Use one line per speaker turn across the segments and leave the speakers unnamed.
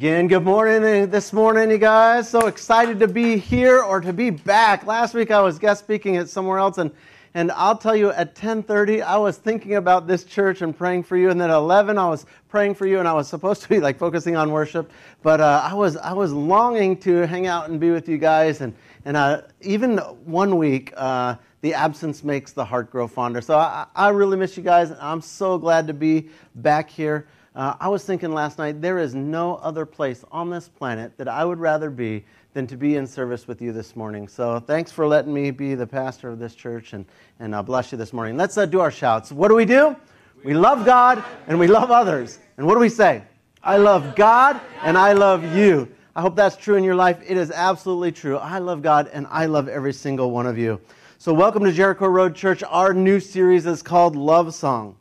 Again, good morning this morning, you guys. So excited to be here or to be back. Last week I was guest speaking at somewhere else, and, and I'll tell you at 10:30 I was thinking about this church and praying for you, and then at 11 I was praying for you, and I was supposed to be like focusing on worship, but uh, I was I was longing to hang out and be with you guys, and and uh, even one week. Uh, the absence makes the heart grow fonder. So I, I really miss you guys. And I'm so glad to be back here. Uh, I was thinking last night, there is no other place on this planet that I would rather be than to be in service with you this morning. So thanks for letting me be the pastor of this church, and, and I'll bless you this morning. Let's uh, do our shouts. What do we do? We love God and we love others. And what do we say? I love God and I love you. I hope that's true in your life. It is absolutely true. I love God and I love every single one of you. So, welcome to Jericho Road Church. Our new series is called Love Song.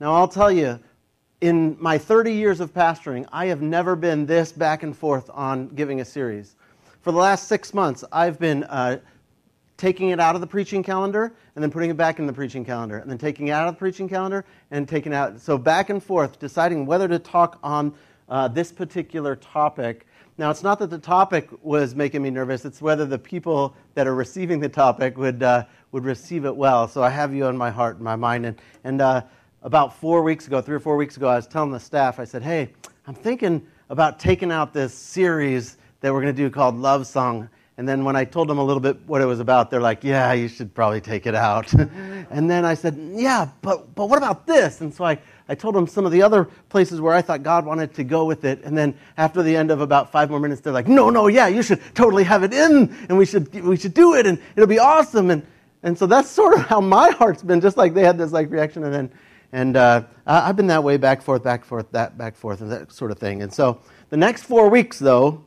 Now, I'll tell you, in my 30 years of pastoring, I have never been this back and forth on giving a series. For the last six months, I've been uh, taking it out of the preaching calendar and then putting it back in the preaching calendar, and then taking it out of the preaching calendar and taking out. So back and forth, deciding whether to talk on uh, this particular topic. Now, it's not that the topic was making me nervous, it's whether the people that are receiving the topic would, uh, would receive it well. So I have you on my heart and my mind. And, and uh, about four weeks ago, three or four weeks ago, I was telling the staff, I said, hey, I'm thinking about taking out this series that we're going to do called Love Song. And then when I told them a little bit what it was about, they're like, yeah, you should probably take it out. and then I said, yeah, but, but what about this? And so I, I told them some of the other places where I thought God wanted to go with it. And then after the end of about five more minutes, they're like, no, no, yeah, you should totally have it in, and we should, we should do it, and it'll be awesome. And, and so that's sort of how my heart's been, just like they had this like reaction. And then and uh, I've been that way, back, forth, back, forth, that, back, forth, and that sort of thing. And so the next four weeks, though,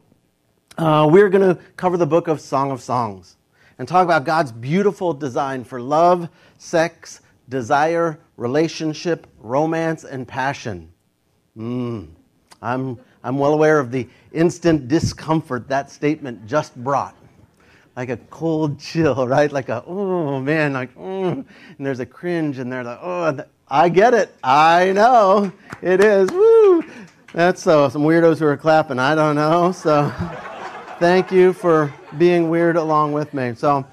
uh, we're going to cover the book of Song of Songs and talk about God's beautiful design for love, sex, desire, relationship, romance, and passion. Mm, I'm, I'm well aware of the instant discomfort that statement just brought. Like a cold chill, right? Like a, oh man, like, mm, and there's a cringe, and they're like, oh, I get it. I know. It is. Woo. That's uh, some weirdos who are clapping. I don't know. So thank you for being weird along with me. So,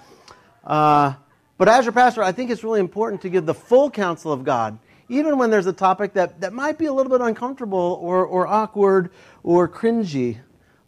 uh, but as your pastor, I think it's really important to give the full counsel of God, even when there's a topic that, that might be a little bit uncomfortable or, or awkward or cringy.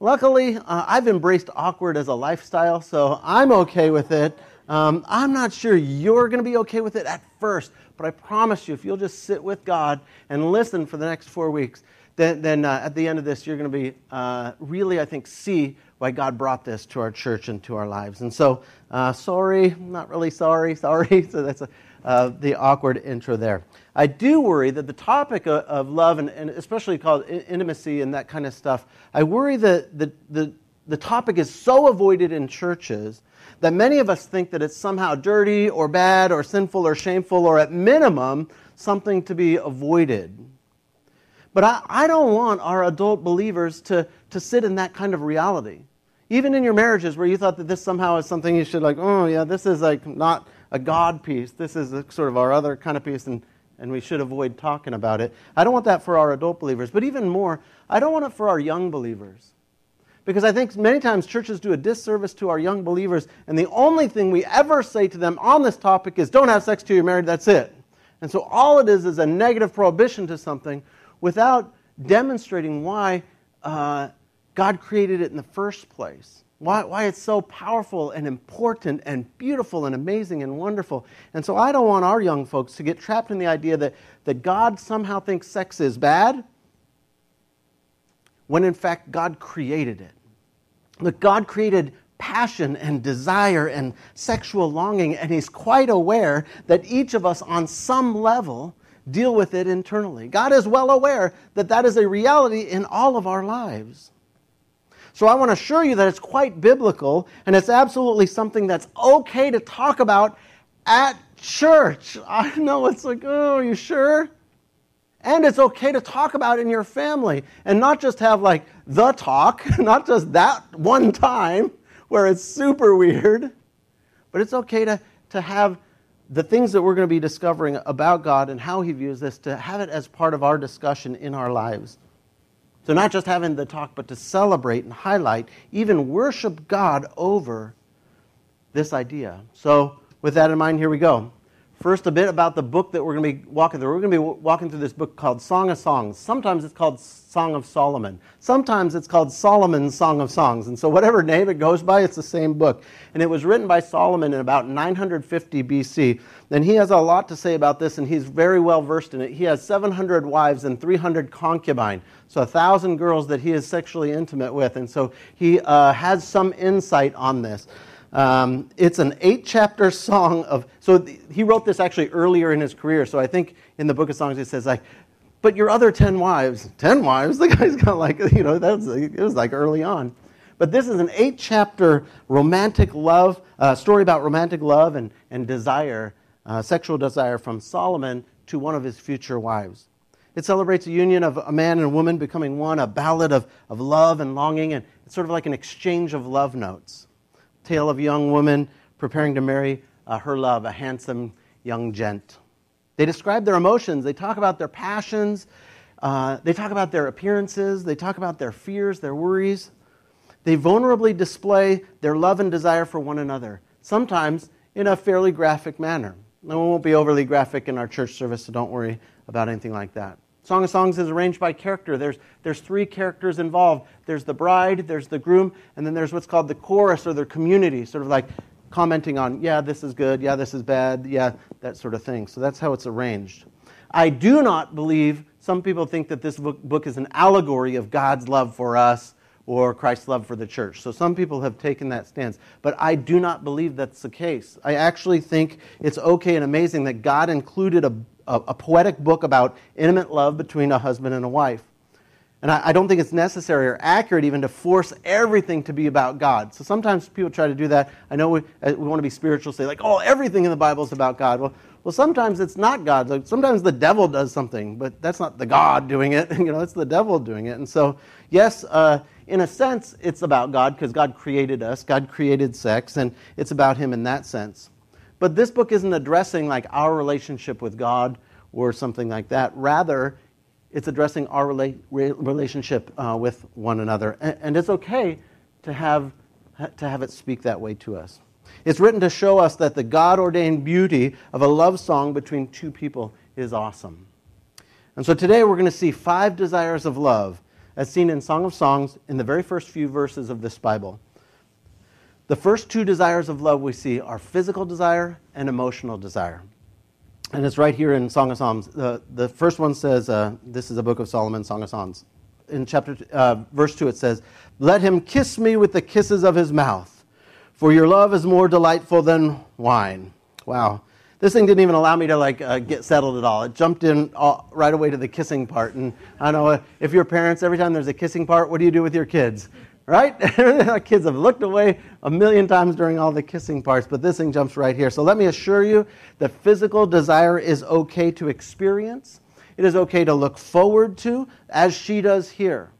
Luckily, uh, I've embraced awkward as a lifestyle, so I'm okay with it. Um, I'm not sure you're going to be okay with it at first, but I promise you, if you'll just sit with God and listen for the next four weeks, then, then uh, at the end of this, you're going to be uh, really, I think, see why God brought this to our church and to our lives. And so, uh, sorry, not really sorry, sorry. So that's a, uh, the awkward intro there. I do worry that the topic of, of love, and, and, especially called intimacy and that kind of stuff, I worry that the, the, the topic is so avoided in churches that many of us think that it's somehow dirty or bad or sinful or shameful or at minimum something to be avoided. But I, I don't want our adult believers to, to sit in that kind of reality. Even in your marriages where you thought that this somehow is something you should like, oh yeah, this is like not a God piece. This is sort of our other kind of piece and, and we should avoid talking about it. I don't want that for our adult believers. But even more, I don't want it for our young believers. Because I think many times churches do a disservice to our young believers, and the only thing we ever say to them on this topic is don't have sex till you're married, that's it. And so all it is is a negative prohibition to something without demonstrating why uh, God created it in the first place. Why, why it's so powerful and important and beautiful and amazing and wonderful. And so I don't want our young folks to get trapped in the idea that, that God somehow thinks sex is bad when in fact God created it. Look, God created passion and desire and sexual longing, and He's quite aware that each of us, on some level, deal with it internally. God is well aware that that is a reality in all of our lives. So I want to assure you that it's quite biblical and it's absolutely something that's okay to talk about at church. I know it's like, oh, you sure? And it's okay to talk about in your family and not just have like the talk, not just that one time where it's super weird, but it's okay to, to have the things that we're going to be discovering about God and how He views this, to have it as part of our discussion in our lives. So, not just having the talk, but to celebrate and highlight, even worship God over this idea. So, with that in mind, here we go. First, a bit about the book that we're going to be walking through. We're going to be walking through this book called Song of Songs. Sometimes it's called Song of Solomon. Sometimes it's called Solomon's Song of Songs. And so, whatever name it goes by, it's the same book. And it was written by Solomon in about 950 BC. And he has a lot to say about this, and he's very well versed in it. He has 700 wives and 300 concubines, so a thousand girls that he is sexually intimate with. And so, he uh, has some insight on this. Um, it's an eight chapter song of, so he wrote this actually earlier in his career. So I think in the book of Songs it says, like, but your other 10 wives, 10 wives, the guy's got like, you know, that was, it was like early on. But this is an eight chapter romantic love, uh, story about romantic love and, and desire, uh, sexual desire from Solomon to one of his future wives. It celebrates a union of a man and a woman becoming one, a ballad of, of love and longing, and it's sort of like an exchange of love notes tale of a young woman preparing to marry uh, her love, a handsome young gent. They describe their emotions, they talk about their passions, uh, they talk about their appearances, they talk about their fears, their worries. They vulnerably display their love and desire for one another, sometimes in a fairly graphic manner. And we won't be overly graphic in our church service, so don't worry about anything like that. Song of Songs is arranged by character. There's, there's three characters involved there's the bride, there's the groom, and then there's what's called the chorus or the community, sort of like commenting on, yeah, this is good, yeah, this is bad, yeah, that sort of thing. So that's how it's arranged. I do not believe, some people think that this book, book is an allegory of God's love for us or Christ's love for the church. So some people have taken that stance. But I do not believe that's the case. I actually think it's okay and amazing that God included a a, a poetic book about intimate love between a husband and a wife. And I, I, don't think it's necessary or accurate even to force everything to be about God. So sometimes people try to do that. I know we, uh, we want to be spiritual, say, like, oh, everything in the Bible is about God. Well, well, sometimes it's not God. Like, sometimes the devil does something, but that's not the God doing it. you know, it's the devil doing it. And so, yes, uh, in a sense, it's about God because God created us. God created sex, and it's about Him in that sense. But this book isn't addressing like our relationship with God or something like that. Rather, it's addressing our rela- relationship uh, with one another. And, and it's okay to have, to have it speak that way to us. It's written to show us that the God ordained beauty of a love song between two people is awesome. And so today we're going to see five desires of love as seen in Song of Songs in the very first few verses of this Bible. The first two desires of love we see are physical desire and emotional desire. And it's right here in Song of Psalms. The, the first one says, uh, this is a book of Solomon, Song of Songs. In chapter, uh, verse 2, it says, Let him kiss me with the kisses of his mouth, for your love is more delightful than wine. Wow. This thing didn't even allow me to like uh, get settled at all. It jumped in all, right away to the kissing part. And I know uh, if you're parents, every time there's a kissing part, what do you do with your kids? Right? Kids have looked away a million times during all the kissing parts, but this thing jumps right here. So let me assure you that physical desire is okay to experience. It is okay to look forward to, as she does here.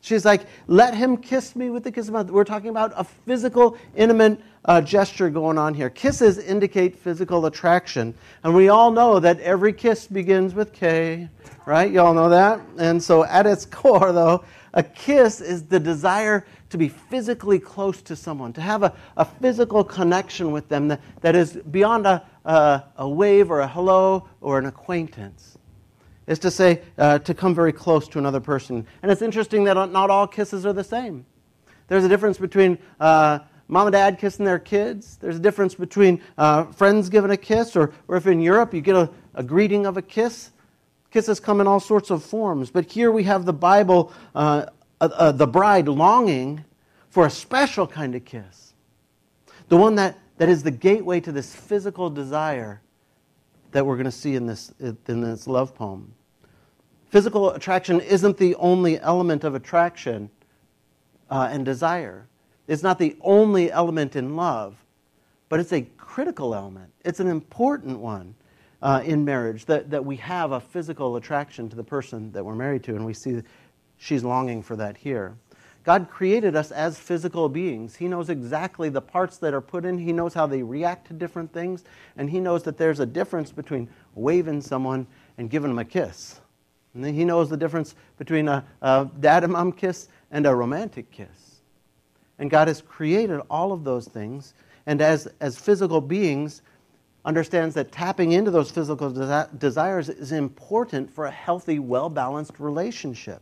She's like, let him kiss me with the kiss of mouth. We're talking about a physical, intimate uh, gesture going on here. Kisses indicate physical attraction. And we all know that every kiss begins with K, right? You all know that? And so at its core, though, a kiss is the desire to be physically close to someone, to have a, a physical connection with them that, that is beyond a, a, a wave or a hello or an acquaintance. Is to say, uh, to come very close to another person. And it's interesting that not all kisses are the same. There's a difference between uh, mom and dad kissing their kids. There's a difference between uh, friends giving a kiss, or, or if in Europe you get a, a greeting of a kiss. Kisses come in all sorts of forms, but here we have the Bible, uh, uh, the bride longing for a special kind of kiss. The one that, that is the gateway to this physical desire that we're going to see in this, in this love poem. Physical attraction isn't the only element of attraction uh, and desire. It's not the only element in love, but it's a critical element. It's an important one uh, in marriage, that, that we have a physical attraction to the person that we're married to, and we see she's longing for that here. God created us as physical beings. He knows exactly the parts that are put in. He knows how they react to different things. And He knows that there's a difference between waving someone and giving them a kiss. And he knows the difference between a, a dad and mom kiss and a romantic kiss. And God has created all of those things. And as, as physical beings, understands that tapping into those physical desi- desires is important for a healthy, well balanced relationship.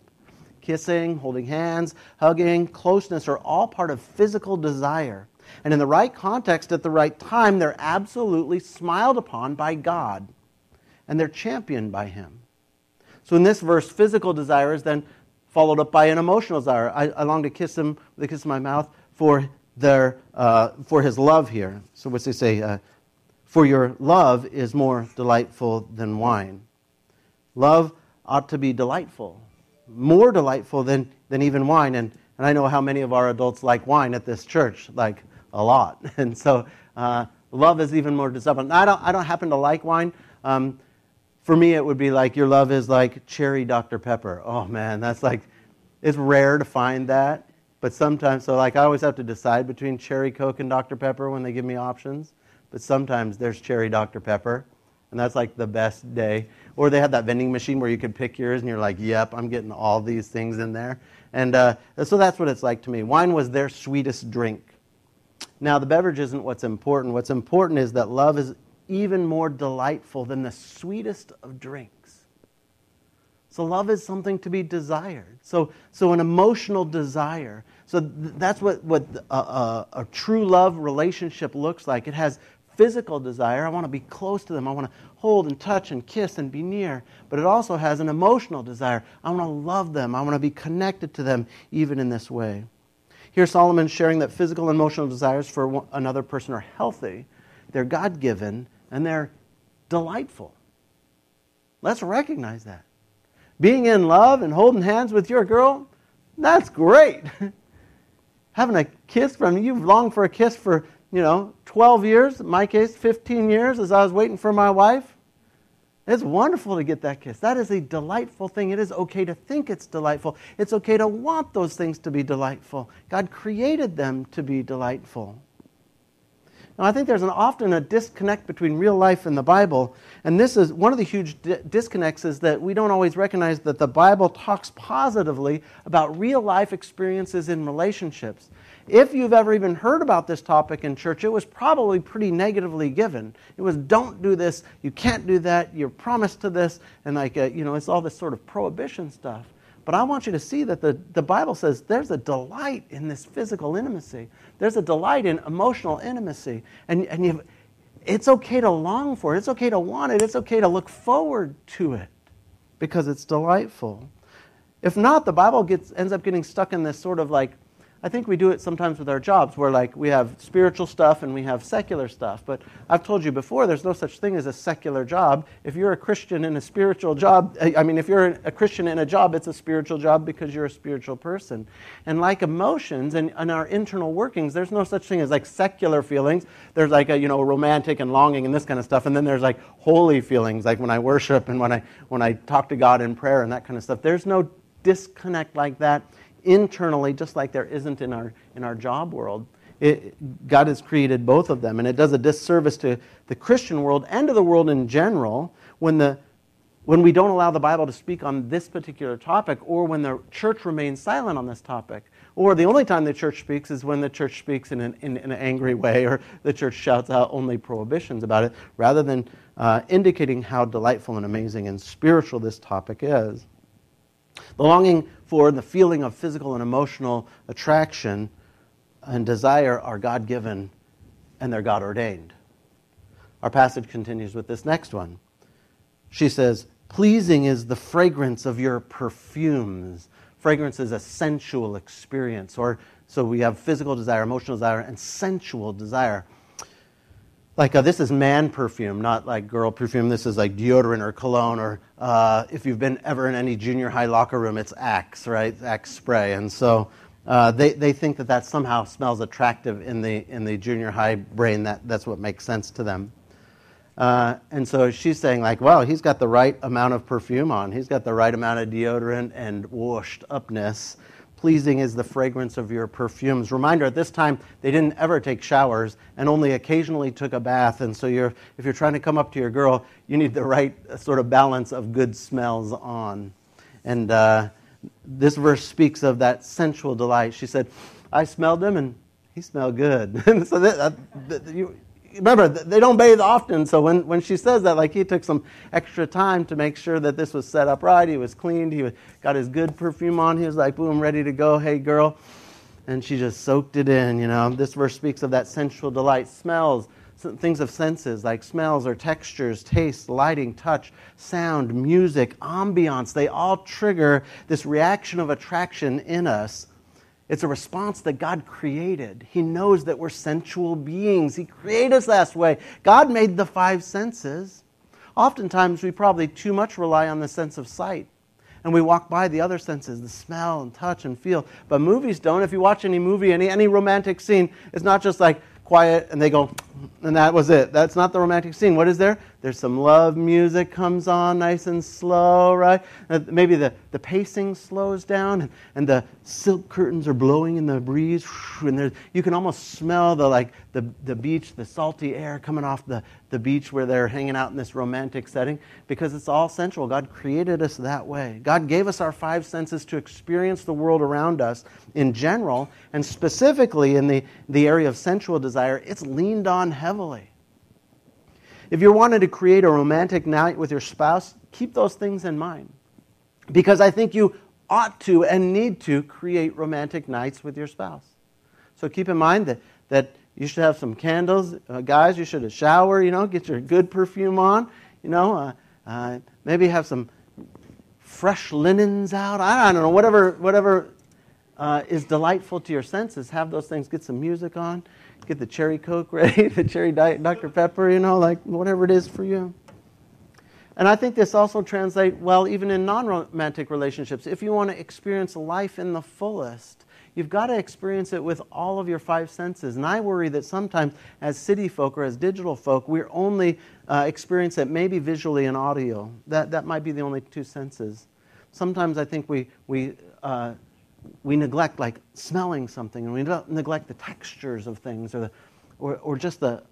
Kissing, holding hands, hugging, closeness are all part of physical desire. And in the right context, at the right time, they're absolutely smiled upon by God and they're championed by Him. So in this verse, physical desire is then followed up by an emotional desire. I, I long to kiss Him with a kiss of my mouth for, their, uh, for His love here. So what's they say? Uh, for your love is more delightful than wine. Love ought to be delightful, more delightful than, than even wine. And, and I know how many of our adults like wine at this church, like a lot. And so uh, love is even more desirable. I don't, I don't happen to like wine. Um, for me, it would be like your love is like cherry Dr. Pepper. Oh man, that's like, it's rare to find that. But sometimes, so like I always have to decide between cherry Coke and Dr. Pepper when they give me options. But sometimes there's cherry Dr. Pepper, and that's like the best day. Or they have that vending machine where you can pick yours, and you're like, yep, I'm getting all these things in there. And uh, so that's what it's like to me. Wine was their sweetest drink. Now, the beverage isn't what's important. What's important is that love is even more delightful than the sweetest of drinks. So, love is something to be desired. So, so an emotional desire. So, th- that's what, what a, a, a true love relationship looks like. It has physical desire. I want to be close to them. I want to hold and touch and kiss and be near. But it also has an emotional desire. I want to love them. I want to be connected to them even in this way. Here, Solomon sharing that physical and emotional desires for another person are healthy, they're God given, and they're delightful. Let's recognize that. Being in love and holding hands with your girl, that's great. Having a kiss from you, you've longed for a kiss for, you know, 12 years, in my case, 15 years as I was waiting for my wife. It's wonderful to get that kiss. That is a delightful thing. It is okay to think it's delightful. It's okay to want those things to be delightful. God created them to be delightful. Now, I think there's an, often a disconnect between real life and the Bible, and this is one of the huge di- disconnects is that we don't always recognize that the Bible talks positively about real life experiences in relationships. If you've ever even heard about this topic in church, it was probably pretty negatively given. It was, don't do this, you can't do that, you're promised to this, and like, uh, you know, it's all this sort of prohibition stuff. But I want you to see that the, the Bible says there's a delight in this physical intimacy. There's a delight in emotional intimacy. And, and you it's okay to long for it. It's okay to want it. It's okay to look forward to it because it's delightful. If not, the Bible gets, ends up getting stuck in this sort of like I think we do it sometimes with our jobs where like we have spiritual stuff and we have secular stuff. But I've told you before there's no such thing as a secular job. If you're a Christian in a spiritual job, I mean if you're a Christian in a job, it's a spiritual job because you're a spiritual person. And like emotions and, and our internal workings, there's no such thing as like secular feelings. There's like a you know romantic and longing and this kind of stuff. And then there's like holy feelings like when I worship and when I when I talk to God in prayer and that kind of stuff. There's no disconnect like that internally, just like there isn't in our, in our job world. It, God has created both of them, and it does a disservice to the Christian world and to the world in general when, the, when we don't allow the Bible to speak on this particular topic, or when the church remains silent on this topic. Or the only time the church speaks is when the church speaks in an, in, in an angry way, or the church shouts out only prohibitions about it, rather than uh, indicating how delightful and amazing and spiritual this topic is. The longing for and the feeling of physical and emotional attraction and desire are God given and they're God ordained. Our passage continues with this next one. She says, Pleasing is the fragrance of your perfumes. Fragrance is a sensual experience, or so we have physical desire, emotional desire, and sensual desire like uh, this is man perfume, not like girl perfume. This is like deodorant or cologne, or uh, if you've been ever in any junior high locker room, it's Axe, right? Axe spray. And so uh, they, they think that that somehow smells attractive in the, in the junior high brain. That, that's what makes sense to them. Uh, and so she's saying, like, well, he's got the right amount of perfume on. He's got the right amount of deodorant and washed upness pleasing is the fragrance of your perfumes. Reminder at this time, they didn't ever take showers and only occasionally took a bath. And so you're, if you're trying to come up to your girl, you need the right sort of balance of good smells on. and uh, this verse speaks of that sensual delight. She said, I smelled him and he smelled good. so that, that, you, remember, they don't bathe often. So when, when she says that, like he took some extra time to make sure that this was set up right, he was cleaned, he got his good perfume on, he was like, boom, ready to go. Hey, girl. And she just soaked it in, you know. This verse speaks of that sensual delight, smells, things of senses like smells or textures, taste, lighting, touch, sound, music, ambiance. They all trigger this reaction of attraction in us. It's a response that God created. He knows that we're sensual beings. He created us that way. God made the five senses. Oftentimes, we probably too much rely on the sense of sight and we walk by the other senses the smell and touch and feel but movies don't if you watch any movie any, any romantic scene it's not just like quiet, and they go, and that was it. That's not the romantic scene. What is there? There's some love music comes on nice and slow, right? Uh, maybe the, the pacing slows down, and, and the silk curtains are blowing in the breeze, and you can almost smell the like the, the beach, the salty air coming off the, the beach where they're hanging out in this romantic setting, because it's all sensual. God created us that way. God gave us our five senses to experience the world around us in general, and specifically in the, the area of sensual desire, it's leaned on heavily. If you're wanting to create a romantic night with your spouse, keep those things in mind. Because I think you ought to and need to create romantic nights with your spouse. So keep in mind that, that you should have some candles. Uh, guys, you should shower, you know, get your good perfume on, you know, uh, uh, maybe have some fresh linens out. I, I don't know, whatever, whatever uh, is delightful to your senses, have those things, get some music on get the cherry Coke ready, the cherry Diet Dr. Pepper, you know, like whatever it is for you. And I think this also translates well even in non romantic relationships. If you want to experience life in the fullest, you've got to experience it with all of your five senses. And I worry that sometimes, as city folk or as digital folk, we're only uh, experience it maybe visually and audio. That, that might be the only two senses. Sometimes I think we, we uh, we neglect like smelling something and we neglect the textures of things or, the, or, or just the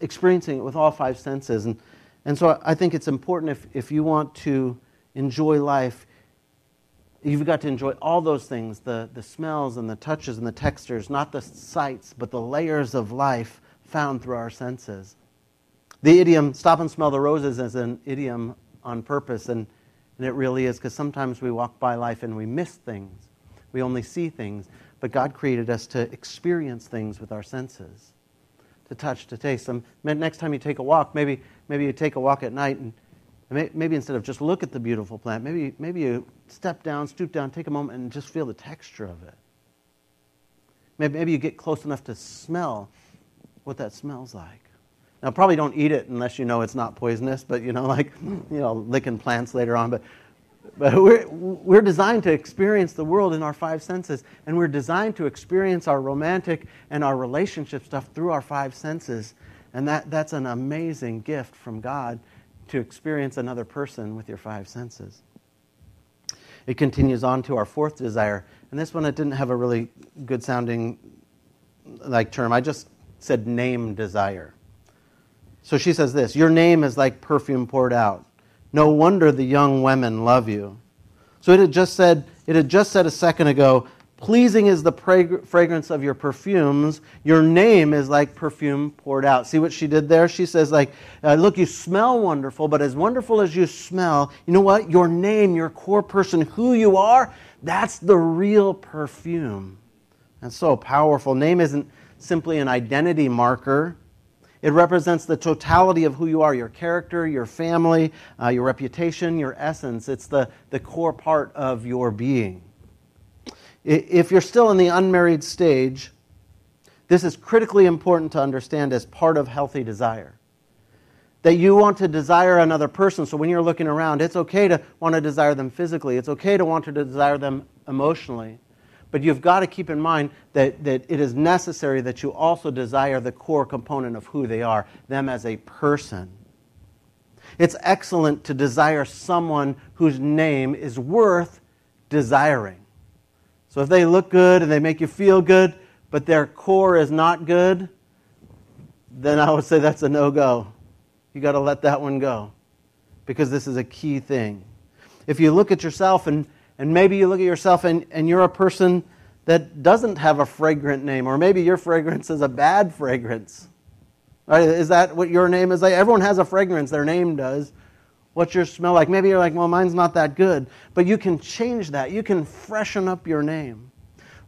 experiencing it with all five senses. And, and so I think it's important if, if you want to enjoy life, you've got to enjoy all those things the, the smells and the touches and the textures, not the sights, but the layers of life found through our senses. The idiom, stop and smell the roses, is an idiom on purpose, and, and it really is because sometimes we walk by life and we miss things. We only see things. But God created us to experience things with our senses to touch, to taste. Um, Some, next time you take a walk, maybe, maybe you take a walk at night and maybe instead of just look at the beautiful plant, maybe, maybe you step down, stoop down, take a moment and just feel the texture of it. Maybe, maybe you get close enough to smell what that smells like. Now, probably don't eat it unless you know it's not poisonous, but you know, like, you know, licking plants later on. But but we're, we're designed to experience the world in our five senses, and we're designed to experience our romantic and our relationship stuff through our five senses. And that, that's an amazing gift from God to experience another person with your five senses. It continues on to our fourth desire. And this one, it didn't have a really good sounding like term. I just said name desire. So she says this Your name is like perfume poured out. No wonder the young women love you. So it had just said, it had just said a second ago, pleasing is the fragrance of your perfumes. Your name is like perfume poured out. See what she did there? She says, like, uh, look, you smell wonderful, but as wonderful as you smell, you know what? Your name, your core person, who you are, that's the real perfume. That's so powerful. Name isn't simply an identity marker. It represents the totality of who you are your character, your family, uh, your reputation, your essence. It's the, the core part of your being. If you're still in the unmarried stage, this is critically important to understand as part of healthy desire. That you want to desire another person, so when you're looking around, it's okay to want to desire them physically, it's okay to want to desire them emotionally. But you've got to keep in mind that, that it is necessary that you also desire the core component of who they are, them as a person. It's excellent to desire someone whose name is worth desiring. So if they look good and they make you feel good, but their core is not good, then I would say that's a no go. You got to let that one go because this is a key thing. if you look at yourself and, and maybe you look at yourself and, and you're a person that doesn't have a fragrant name, or maybe your fragrance is a bad fragrance. Right? Is that what your name is like? Everyone has a fragrance, their name does. What's your smell like? Maybe you're like, well, mine's not that good. But you can change that. You can freshen up your name.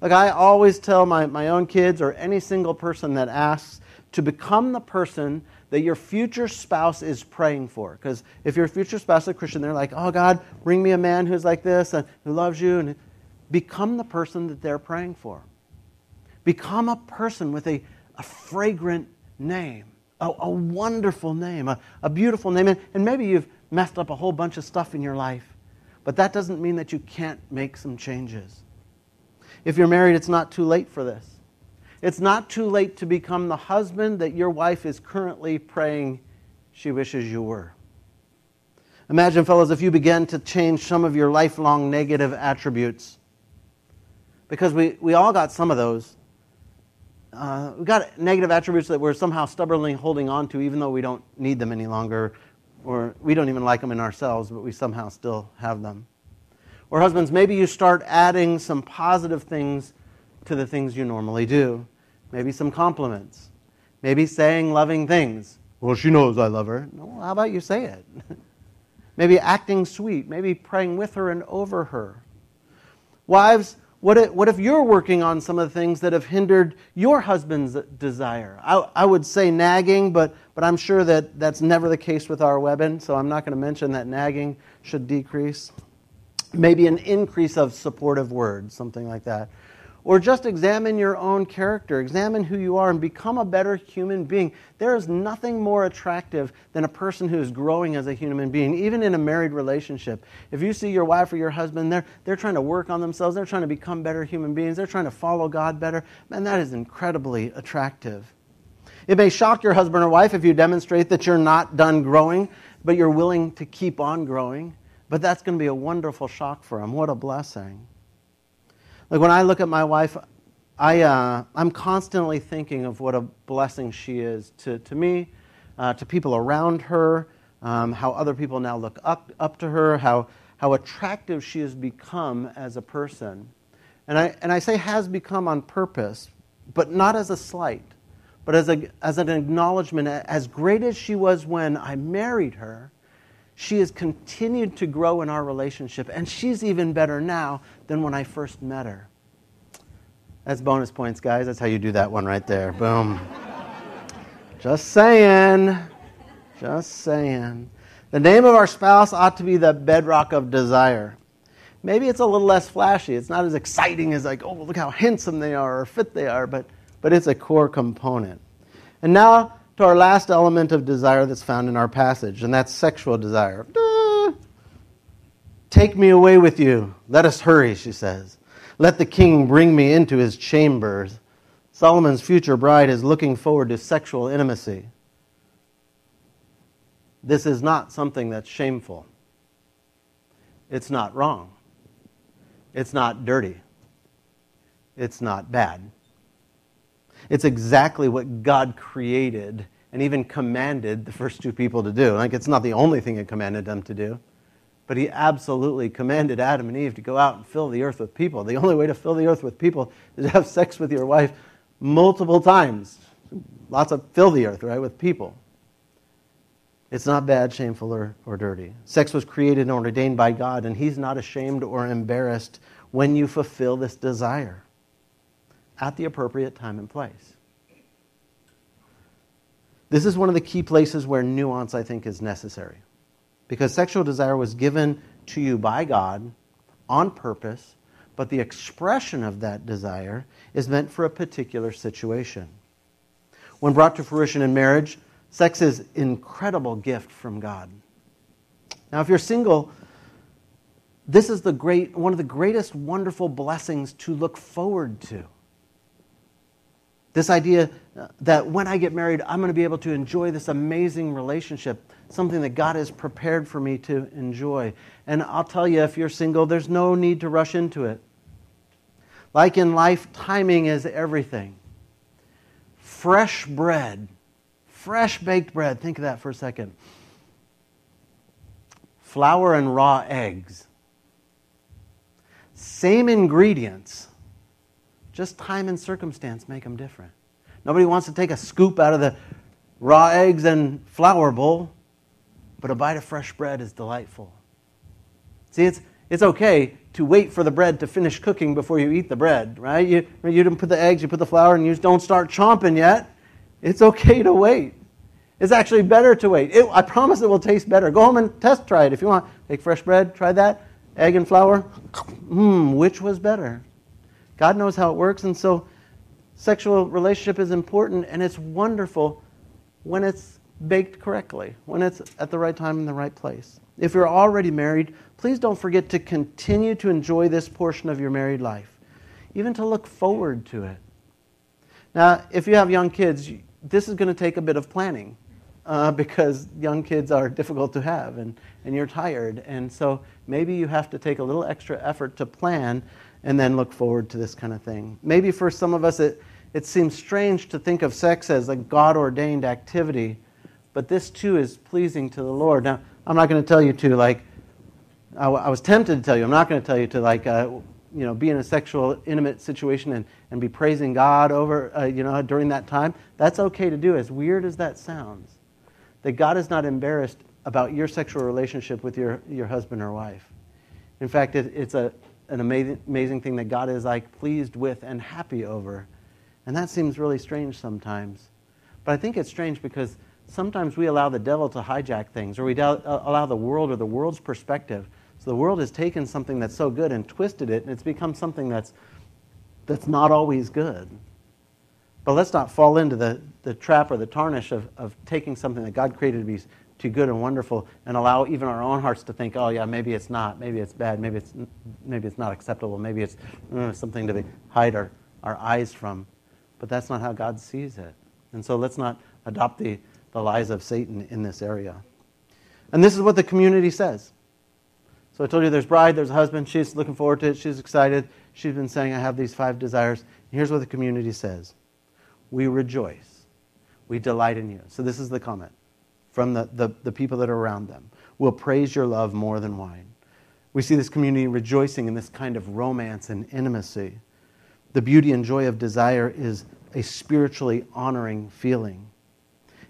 Like I always tell my, my own kids or any single person that asks to become the person that your future spouse is praying for. Because if your future spouse is a Christian, they're like, oh, God, bring me a man who's like this and who loves you. And become the person that they're praying for. Become a person with a, a fragrant name, a, a wonderful name, a, a beautiful name. And, and maybe you've messed up a whole bunch of stuff in your life, but that doesn't mean that you can't make some changes. If you're married, it's not too late for this. It's not too late to become the husband that your wife is currently praying she wishes you were. Imagine, fellows, if you began to change some of your lifelong negative attributes. Because we, we all got some of those. Uh, we got negative attributes that we're somehow stubbornly holding on to, even though we don't need them any longer, or we don't even like them in ourselves, but we somehow still have them. Or, husbands, maybe you start adding some positive things to the things you normally do maybe some compliments, maybe saying loving things. Well, she knows I love her. How about you say it? maybe acting sweet, maybe praying with her and over her. Wives, what if, what if you're working on some of the things that have hindered your husband's desire? I, I would say nagging, but, but I'm sure that that's never the case with our weapon, so I'm not going to mention that nagging should decrease. Maybe an increase of supportive words, something like that. Or just examine your own character, examine who you are, and become a better human being. There is nothing more attractive than a person who is growing as a human being, even in a married relationship. If you see your wife or your husband, they're, they're trying to work on themselves, they're trying to become better human beings, they're trying to follow God better, man, that is incredibly attractive. It may shock your husband or wife if you demonstrate that you're not done growing, but you're willing to keep on growing. But that's going to be a wonderful shock for them. What a blessing. Like when I look at my wife, I, uh, I'm constantly thinking of what a blessing she is to, to me, uh, to people around her, um, how other people now look up, up to her, how, how attractive she has become as a person. And I, and I say has become on purpose, but not as a slight, but as, a, as an acknowledgement. As great as she was when I married her, she has continued to grow in our relationship, and she's even better now than when I first met her. That's bonus points, guys. That's how you do that one right there. Boom. Just saying. Just saying. The name of our spouse ought to be the bedrock of desire. Maybe it's a little less flashy. It's not as exciting as, like, oh, look how handsome they are or fit they are, but, but it's a core component. And now, to our last element of desire that's found in our passage, and that's sexual desire. Take me away with you. Let us hurry, she says. Let the king bring me into his chambers. Solomon's future bride is looking forward to sexual intimacy. This is not something that's shameful. It's not wrong. It's not dirty. It's not bad. It's exactly what God created and even commanded the first two people to do. Like, it's not the only thing He commanded them to do, but He absolutely commanded Adam and Eve to go out and fill the earth with people. The only way to fill the earth with people is to have sex with your wife multiple times. Lots of fill the earth, right, with people. It's not bad, shameful, or, or dirty. Sex was created and ordained by God, and He's not ashamed or embarrassed when you fulfill this desire at the appropriate time and place. This is one of the key places where nuance, I think, is necessary. Because sexual desire was given to you by God on purpose, but the expression of that desire is meant for a particular situation. When brought to fruition in marriage, sex is an incredible gift from God. Now, if you're single, this is the great, one of the greatest wonderful blessings to look forward to. This idea uh, that when I get married, I'm going to be able to enjoy this amazing relationship, something that God has prepared for me to enjoy. And I'll tell you, if you're single, there's no need to rush into it. Like in life, timing is everything. Fresh bread, fresh baked bread, think of that for a second. Flour and raw eggs. same ingredients, just time and circumstance make them different. Nobody wants to take a scoop out of the raw eggs and flour bowl, but a bite of fresh bread is delightful. See, it's, it's okay to wait for the bread to finish cooking before you eat the bread, right? You, you didn't put the eggs, you put the flour, and you don't start chomping yet. It's okay to wait. It's actually better to wait. It, I promise it will taste better. Go home and test try it if you want. Take fresh bread, try that. Egg and flour. Mmm, which was better? God knows how it works, and so sexual relationship is important and it's wonderful when it's baked correctly, when it's at the right time in the right place. If you're already married, please don't forget to continue to enjoy this portion of your married life, even to look forward to it. Now, if you have young kids, this is going to take a bit of planning uh, because young kids are difficult to have and, and you're tired. And so maybe you have to take a little extra effort to plan and then look forward to this kind of thing. Maybe for some of us, it, it seems strange to think of sex as a God ordained activity, but this too is pleasing to the Lord. Now, I'm not going to tell you to, like, I, w- I was tempted to tell you, I'm not going to tell you to, like, uh, you know, be in a sexual, intimate situation and, and be praising God over, uh, you know, during that time. That's okay to do, as weird as that sounds. That God is not embarrassed about your sexual relationship with your, your husband or wife. In fact, it, it's a, an amazing, amazing thing that God is like pleased with and happy over. And that seems really strange sometimes. But I think it's strange because sometimes we allow the devil to hijack things, or we uh, allow the world or the world's perspective. So the world has taken something that's so good and twisted it, and it's become something that's, that's not always good. But let's not fall into the, the trap or the tarnish of, of taking something that God created to be too good and wonderful and allow even our own hearts to think, oh, yeah, maybe it's not. Maybe it's bad. Maybe it's, maybe it's not acceptable. Maybe it's uh, something to hide our, our eyes from. But that's not how God sees it. And so let's not adopt the, the lies of Satan in this area. And this is what the community says. So I told you there's bride, there's a husband. She's looking forward to it. She's excited. She's been saying, I have these five desires. And here's what the community says We rejoice. We delight in you. So this is the comment from the, the, the people that are around them. We'll praise your love more than wine. We see this community rejoicing in this kind of romance and intimacy. The beauty and joy of desire is a spiritually honoring feeling.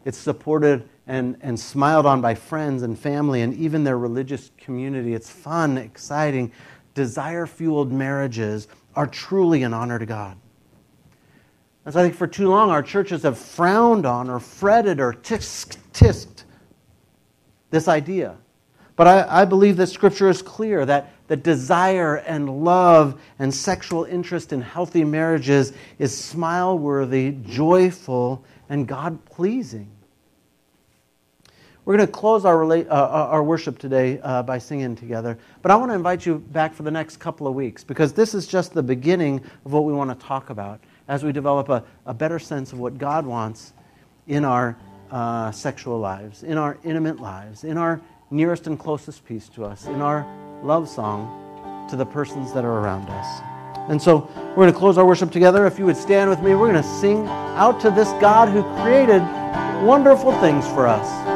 It's supported and, and smiled on by friends and family and even their religious community. It's fun, exciting. Desire fueled marriages are truly an honor to God. As I think for too long, our churches have frowned on or fretted or tisked, tisked this idea. But I, I, believe that Scripture is clear that the desire and love and sexual interest in healthy marriages is smile worthy, joyful, and God pleasing. We're going to close our, uh, uh, our worship today uh, by singing together. But I want to invite you back for the next couple of weeks because this is just the beginning of what we want to talk about as we develop a, a better sense of what God wants in our uh, sexual lives, in our intimate lives, in our nearest and closest peace to us, in our love song to the persons that are around us. And so we're going to close our worship together. If you would stand with me, we're going to sing out to this God who created wonderful things for us.